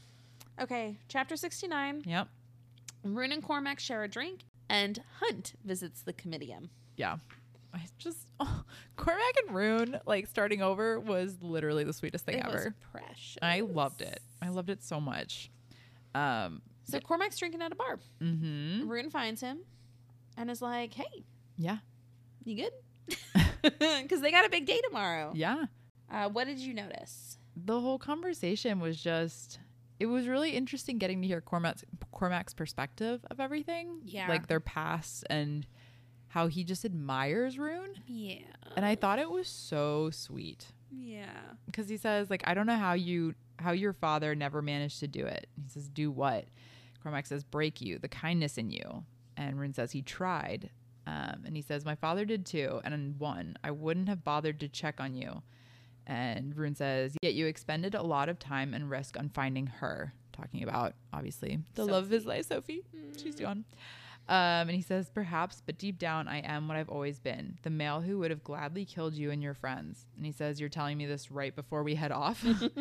Okay chapter 69 Yep. ruhn and cormac share a drink and hunt visits the comitium Yeah. I just [laughs] oh, Cormac and Ruhn like starting over was literally the sweetest thing it was ever. precious I loved it. I loved it so much. Um. so cormac's drinking at a bar hmm ruhn finds him and is like hey Yeah. You good? [laughs] [laughs] Because they got a big day tomorrow. Yeah. Uh, what did you notice? The whole conversation was just. It was really interesting getting to hear Cormac's Cormac's perspective of everything. Yeah. Like their past and how he just admires Ruhn. Yeah. And I thought it was so sweet. Yeah. because he says like I don't know how you how your father never managed to do it. He says do what? Cormac says break you, the kindness in you, and Ruhn says he tried, um, and he says my father did too, and won. I wouldn't have bothered to check on you. And Ruhn says yet you expended a lot of time and risk on finding her. Talking about obviously the love of his life, Sophie. She's gone. Um, and he says, Perhaps, but deep down, I am what I've always been the male who would have gladly killed you and your friends. And he says, You're telling me this right before we head off. [laughs] um,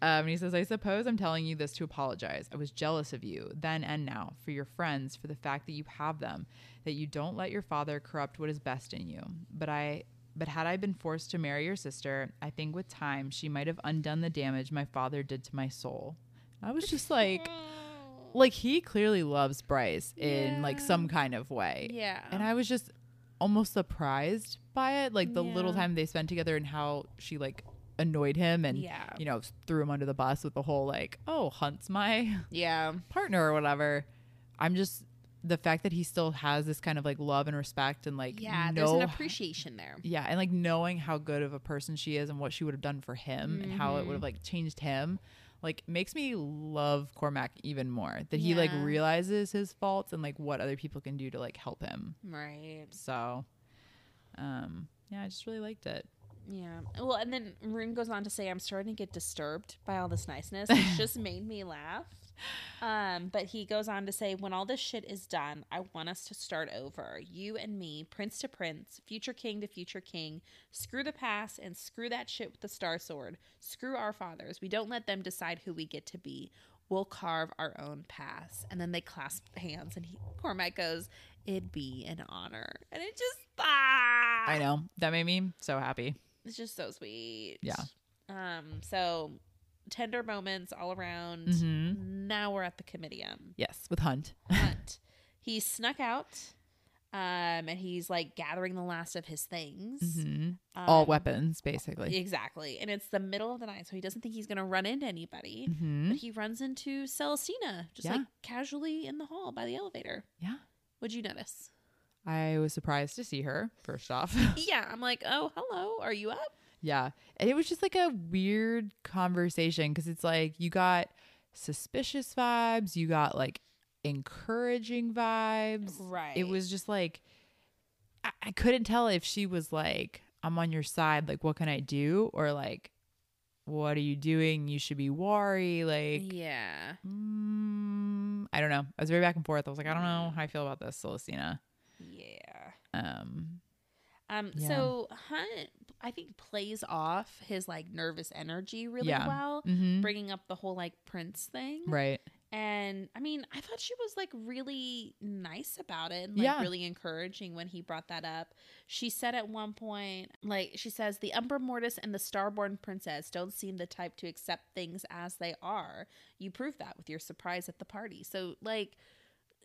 and he says, I suppose I'm telling you this to apologize. I was jealous of you then and now for your friends, for the fact that you have them, that you don't let your father corrupt what is best in you. But I. But had I been forced to marry your sister, I think with time she might have undone the damage my father did to my soul. I was just like, [laughs] like he clearly loves Bryce in like some kind of way. Yeah. And I was just almost surprised by it, like the little time they spent together and how she like annoyed him and Yeah. you know threw him under the bus with the whole like, oh, Hunt's my yeah. partner or whatever. I'm just the fact that he still has this kind of like love and respect and like Yeah. There's an appreciation there. yeah, and like knowing how good of a person she is and what she would have done for him and how it Mm-hmm. would have like changed him, like makes me love Cormac even more. That he like realizes his faults and like what other people can do to like help him. Right. So, um, yeah, I just really liked it. Yeah. Well, and then Ruhn goes on to say, I'm starting to get disturbed by all this niceness. It's [laughs] just made me laugh. Um, but he goes on to say, when all this shit is done, I want us to start over. You and me, prince to prince, future king to future king. Screw the past and screw that shit with the star sword. Screw our fathers. We don't let them decide who we get to be. We'll carve our own paths. And then they clasp hands, and he, Cormac goes, It'd be an honor. And it just, ah, I know that made me so happy. it's just so sweet. Yeah. Um. So tender moments all around. Mm-hmm. Now we're at the comitium. Yes, with Hunt. Hunt. [laughs] he snuck out. Um, and he's like gathering the last of his things. hmm Um, All weapons, basically. Exactly. And it's the middle of the night, so he doesn't think he's gonna run into anybody. hmm But he runs into Celestina, just Yeah. like casually in the hall by the elevator. Yeah, What'd you notice? I was surprised to see her. First off. [laughs] yeah, I'm like, oh, hello, are you up? Yeah. And it was just like a weird conversation because it's like you got suspicious vibes, you got like encouraging vibes. Right. It was just like, I, I couldn't tell if she was like, I'm on your side, like, what can I do? Or like, what are you doing? You should be worried. Like, Yeah. mm, I don't know. I was very back and forth. I was like, I don't know how I feel about this, Celestina. Yeah. Um, Um, Yeah. so Hunt, I think, plays off his like nervous energy really Yeah. well, mhm. bringing up the whole like Prince thing. right. And I mean, I thought she was like really nice about it and like Yeah. really encouraging when he brought that up. She said at one point, like, she says, the Umbra Mortis and the Starborn Princess don't seem the type to accept things as they are. You prove that with your surprise at the party. So, like,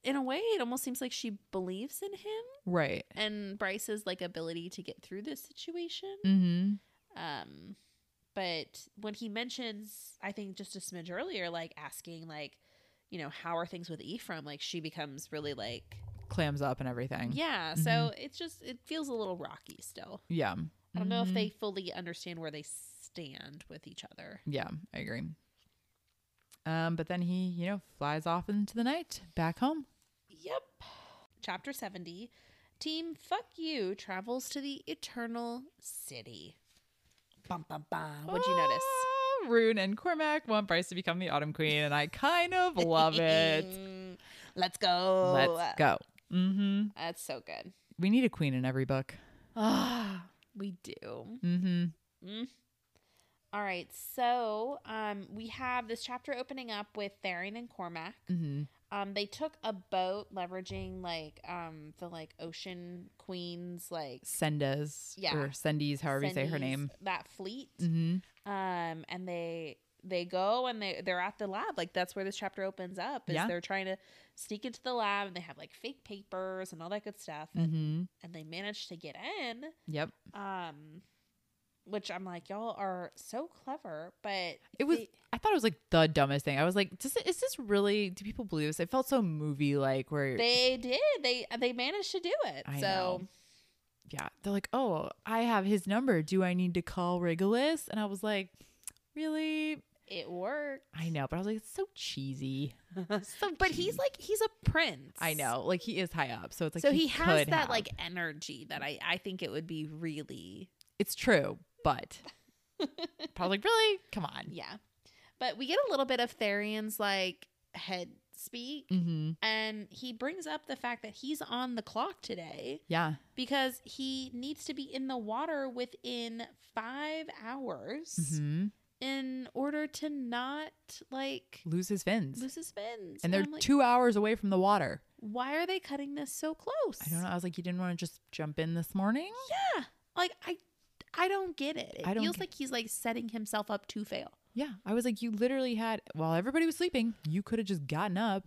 in a way, it almost seems like she believes in him Right. and Bryce's like ability to get through this situation. Mm-hmm. Um, but when he mentions, I think just a smidge earlier, like asking, like, you know, how are things with Ephraim? Like she becomes really like, Clams up and everything. yeah. So it's just it feels a little rocky still. Yeah. I don't know if Mhm. they fully understand where they stand with each other. Yeah, I agree. Um, but then he, you know, flies off into the night back home. Yep. Chapter seventy. Team Fuck You travels to the Eternal City. Bum bum bum. What'd you notice? Ah, Ruhn and Cormac want Bryce to become the Autumn Queen, and I kind of love it. [laughs] Let's go. Let's go. Mm-hmm. That's so good. We need a queen in every book. Ah, we do. Mm-hmm. Mm. All right, so um, we have this chapter opening up with Tharion and Cormac. Mm-hmm. Um, they took a boat, leveraging like um the like ocean queens, like Sendas. Yeah. Or Sendies, however you say her name. That fleet. Mm-hmm. Um, and they they go and they they're at the lab. Like that's where this chapter opens up. Is Yeah. they're trying to sneak into the lab and they have like fake papers and all that good stuff. And, Mm-hmm. and they manage to get in. Yep. Um, which I'm like, y'all are so clever, but It was. they- I thought it was like the dumbest thing. I was like, Does it, is this really? Do people believe this? It felt so movie like, where they did they they managed to do it. I so know. yeah, they're like, oh, I have his number. Do I need to call Regulus? And I was like, really? it worked. I know, but I was like, it's so cheesy. so, [laughs] but he's like he's a prince. I know, like he is high up, so it's like so he, has could that have. like energy that I I think it would be really It's true, but [laughs] Probably like, really? Come on. yeah. But we get a little bit of Tharion's like head speak. Mm-hmm. And he brings up the fact that he's on the clock today Yeah. because he needs to be in the water within five hours Mm-hmm. in order to not like Lose his fins. lose his fins. and they're like, two hours away from the water. why are they cutting this so close? I don't know. I was like, you didn't want to just jump in this morning? Yeah. Like I I don't get it. It I don't feels get- like he's like setting himself up to fail. Yeah. I was like, you literally had, while everybody was sleeping, you could have just gotten up,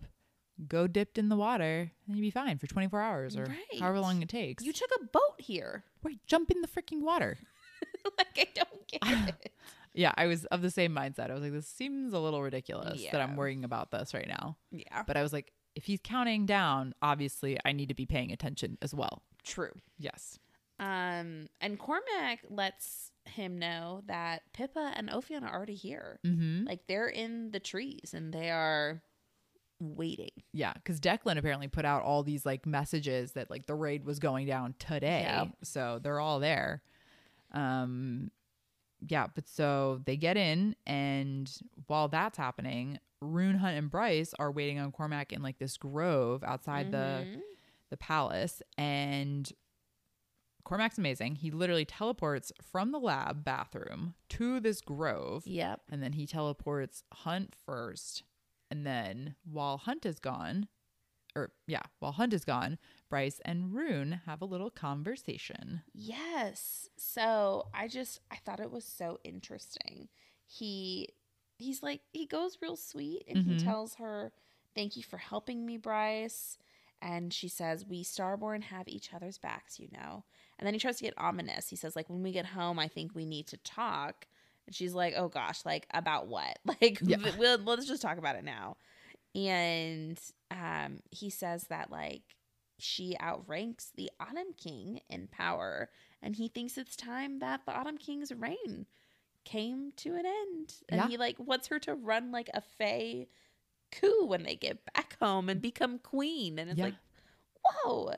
go dipped in the water, and you'd be fine for 24 hours or Right. however long it takes. You took a boat here. [laughs] right. Jump in the freaking water. like I don't get [laughs] it. Yeah. I was of the same mindset. I was like, this seems a little ridiculous that I'm Yeah. worrying about this right now. Yeah. But I was like, if he's counting down, obviously I need to be paying attention as well. True. Yes. Um and Cormac lets him know that Pippa and Ophion are already here. Mm-hmm. Like they're in the trees and they are waiting. Yeah, because Declan apparently put out all these like messages that like the raid was going down today. Yep. So they're all there. Um yeah, but so they get in and while that's happening, Ruhn Hunt and Bryce are waiting on Cormac in like this grove outside the Mhm. the palace and Cormac's amazing. He literally teleports from the lab bathroom to this grove Yep. and then he teleports Hunt first. And then while Hunt is gone, or yeah, while Hunt is gone, Bryce and Ruhn have a little conversation. Yes. So I just I thought it was so interesting. He he's like he goes real sweet and he Mhm. tells her, "Thank you for helping me, Bryce." And she says, "We Starborn have each other's backs, you know." And then he tries to get ominous. He says, "Like when we get home, I think we need to talk." And she's like, "Oh gosh, like about what? [laughs] Like Yeah. we'll, let's just talk about it now." And um, he says that like she outranks the Autumn King in power, and he thinks it's time that the Autumn King's reign came to an end. And Yeah. he like wants her to run like a Fae coup when they get back home and become queen. And it's Yeah. like, whoa.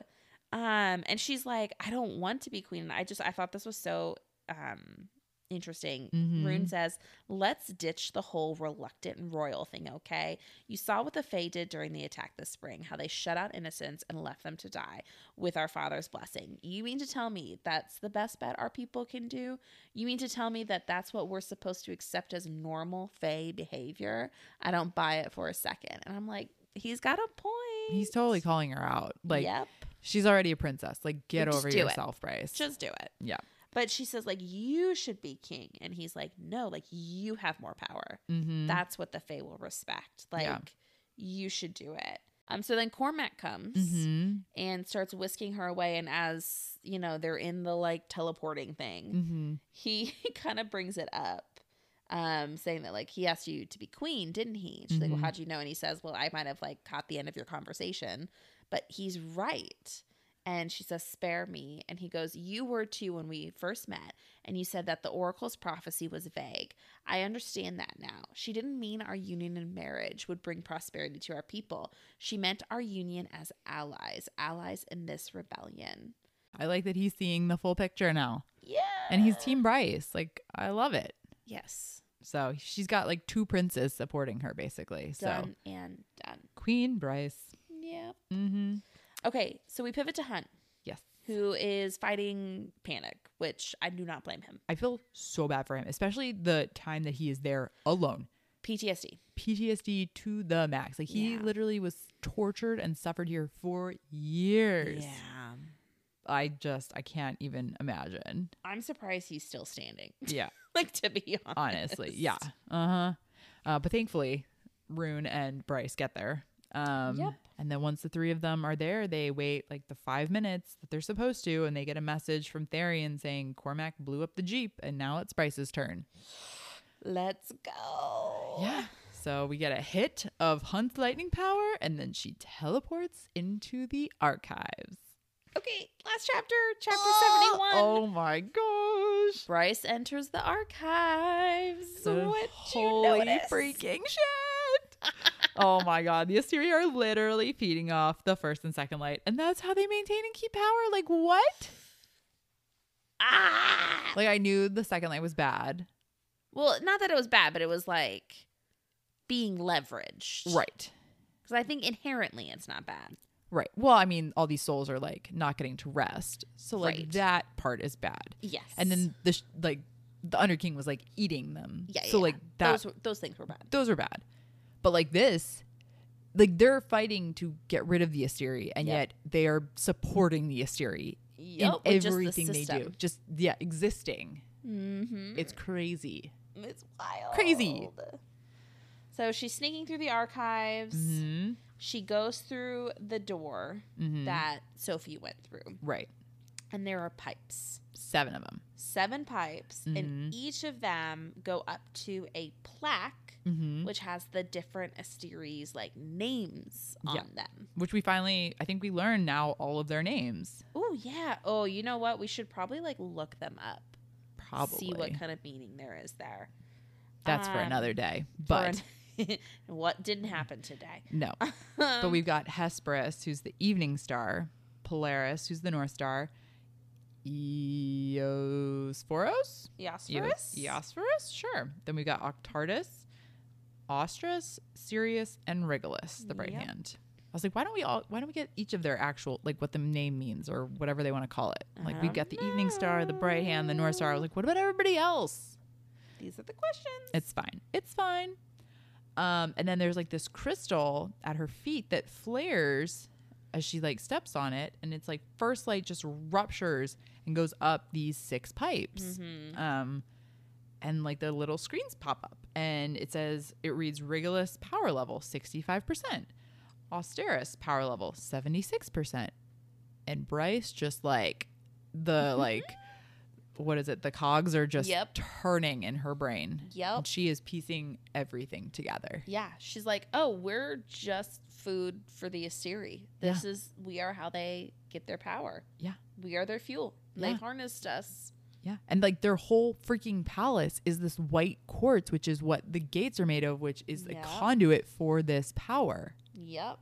Um, and she's like, I don't want to be queen. And I just I thought this was so um interesting. Mhm. Ruhn says, Let's ditch the whole reluctant and royal thing, okay? You saw what the Fae did during the attack this spring, how they shut out innocents and left them to die with our father's blessing. You mean to tell me that's the best bet our people can do? You mean to tell me that that's what we're supposed to accept as normal Fae behavior? I don't buy it for a second. And I'm like, he's got a point. He's totally calling her out. Like yep, she's already a princess. Like get Just over do it. yourself, Bryce. just do it. yeah. But she says, like, you should be king. And he's like, no, like, you have more power. Mm-hmm. That's what the Fae will respect. Like, Yeah. you should do it. Um, so then Cormac comes mm-hmm. and starts whisking her away. And as, you know, they're in the like teleporting thing, Mm-hmm. he [laughs] kind of brings it up, um, saying that like he asked you to be queen, didn't he? She's like, Mhm. Well, how'd you know? And he says, Well, I might have like caught the end of your conversation, but he's right. And she says, Spare me. And he goes, You were too when we first met, and you said that the oracle's prophecy was vague. I understand that now. She didn't mean our union and marriage would bring prosperity to our people. She meant our union as allies, allies in this rebellion. I like that he's seeing the full picture now. Yeah. And he's Team Bryce. Like I love it. Yes. So she's got like two princes supporting her basically. So and done. Queen Bryce. Yep. Mm-hmm. Okay, so we pivot to Hunt, Yes. who is fighting Panic, which I do not blame him. I feel so bad for him, especially the time that he is there alone. PTSD. PTSD to the max. Like he Yeah. literally was tortured and suffered here for years. Yeah. I just I can't even imagine. I'm surprised he's still standing. Yeah, [laughs] like to be honest. honestly, yeah. Uh-huh. Uh But thankfully, Ruhn and Bryce get there. Um, Yep. And then once the three of them are there, they wait like the five minutes that they're supposed to, and they get a message from Tharion saying Cormac blew up the jeep, and now it's Bryce's turn. Let's go. Yeah. So we get a hit of Hunt's lightning power, and then she teleports into the archives. Okay, last chapter, chapter Oh, 71. Oh my gosh. Bryce enters the archives. The what you holy notice? freaking [laughs] shit. oh my god. The Asteri are literally feeding off the first and second light, and that's how they maintain and keep power. Like what? Ah! Like I knew the second light was bad. Well, not that it was bad, but it was like being leveraged. Right. Because I think inherently it's not bad. Right. Well, I mean, all these souls are like not getting to rest. So like Right. that part is bad. Yes. And then the sh- like the Under King was like eating them. yeah, So yeah, like that those were- those things were bad. those are bad. But like this, like they're fighting to get rid of the Asteri, and Yep. yet they are supporting the Asteri Yep, in just the everything they do. Just yeah, existing. Mm-hmm. It's crazy. It's wild. Crazy. So she's sneaking through the archives. hmm She goes through the door Mhm. that Sophie went through, Right. and there are pipes. Seven of them. Seven pipes, Mhm. and each of them go up to a plaque, Mm-hmm. which has the different Asteries like names on Yeah. them. Which we finally, I think we learned now all of their names. Oh yeah. Oh, you know what? We should probably like look them up. Probably. See what kind of meaning there is there. That's for Um, another day. for But [laughs] what didn't happen today? no. [laughs] but um, we've got Hesperus, who's the evening star, Polaris, who's the North Star, Eosphoros? Eosphorus? Eosphorus? Sure. Then we've got Octartis, Ostris, Sirius, and Regulus, the right Yep. hand. I was like, why don't we all why don't we get each of their actual like what the name means or whatever they want to call it? Like we've got the uh-huh. evening star, the bright hand, the north star. I was like, what about everybody else? These are the questions. It's fine. It's fine. Um, and then there's like this crystal at her feet that flares as she like steps on it, and it's like first light just ruptures and goes up these six pipes. Um, and like the little screens pop up, and it says it reads Regulus power level sixty five percent, Austerus power level seventy six percent, and Bryce just like the [laughs] like. What is it? The cogs are just Yep. turning in her brain. Yep. And she is piecing everything together. Yeah, she's like, "Oh, we're just food for the Asteri. This is we are how they get their power. Yeah. We are their fuel. They harnessed us. Yeah. And like their whole freaking palace is this white quartz, which is what the gates are made of, which is a conduit for this power. Yep,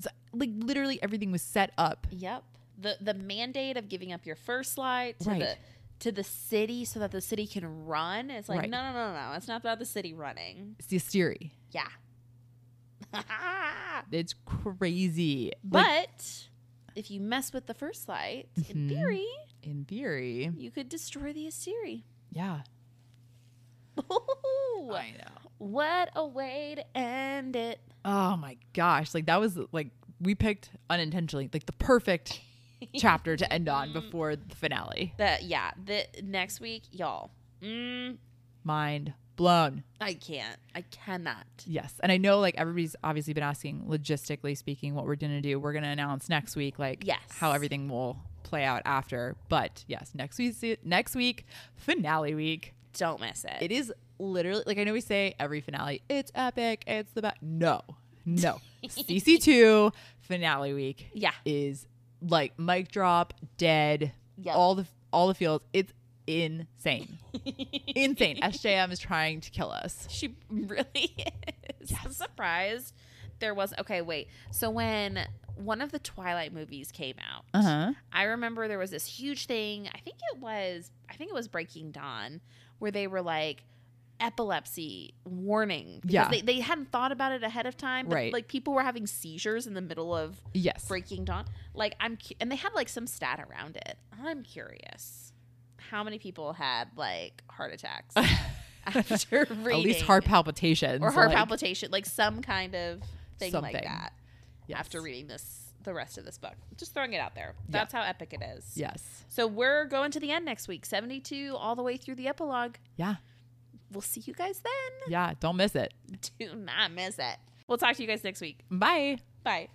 So, like literally everything was set up. yep. The the mandate of giving up your first light to Right. the to the city so that the city can run. It's like Right. no, no, no, no. It's not about the city running. It's the Asteri. Yeah. [laughs] It's crazy. Like, but if you mess with the first light, in Mhm. theory, in theory, you could destroy the Asteri. yeah. [laughs] Know. what a way to end it. Oh my gosh. Like that was like we picked unintentionally like the perfect chapter to end on before the finale. That yeah, the next week, y'all. Mm, Mind blown. I can't. I cannot. Yes. And I know like everybody's obviously been asking logistically speaking what we're going to do. We're going to announce next week like Yes. how everything will play out after. But yes, next week next week finale week. Don't miss it. It is literally like I know we say every finale it's epic, it's the best. No. No. [laughs] CC2 finale week Yeah. is like mic drop, dead, Yep. all the all the fields. It's insane. [laughs] insane. SJM is trying to kill us. She really [laughs] is. I'm surprised there was okay, wait. So when one of the Twilight movies came out, Uh-huh. I remember there was this huge thing. I think it was I think it was Breaking Dawn where they were like epilepsy warning because Yeah. they, they hadn't thought about it ahead of time but Right. like people were having seizures in the middle of Yes. Breaking Dawn. Like I'm, cu- and they had like some stat around it. I'm curious, how many people had like heart attacks [laughs] after reading At least heart palpitations. or heart like- palpitation, like some kind of thing like that. Yes. After reading this, the rest of this book, just throwing it out there. That's how epic it is. Yes. So we're going to the end next week, 72, all the way through the epilogue. Yeah. We'll see you guys then. Yeah. Don't miss it. [laughs] Do not miss it. We'll talk to you guys next week. Bye. Bye.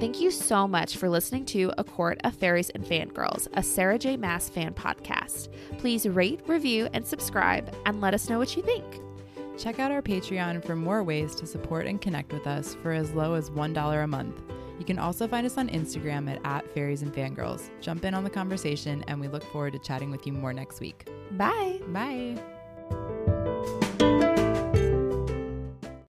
Thank you so much for listening to A Court of Faeries and Fangirls, a Sarah J. Maas fan podcast. Please rate, review, and subscribe, and let us know what you think. Check out our Patreon for more ways to support and connect with us for as low as $1 a month. You can also find us on Instagram at, at faeries and fangirls. Jump in on the conversation, and we look forward to chatting with you more next week. Bye. Bye.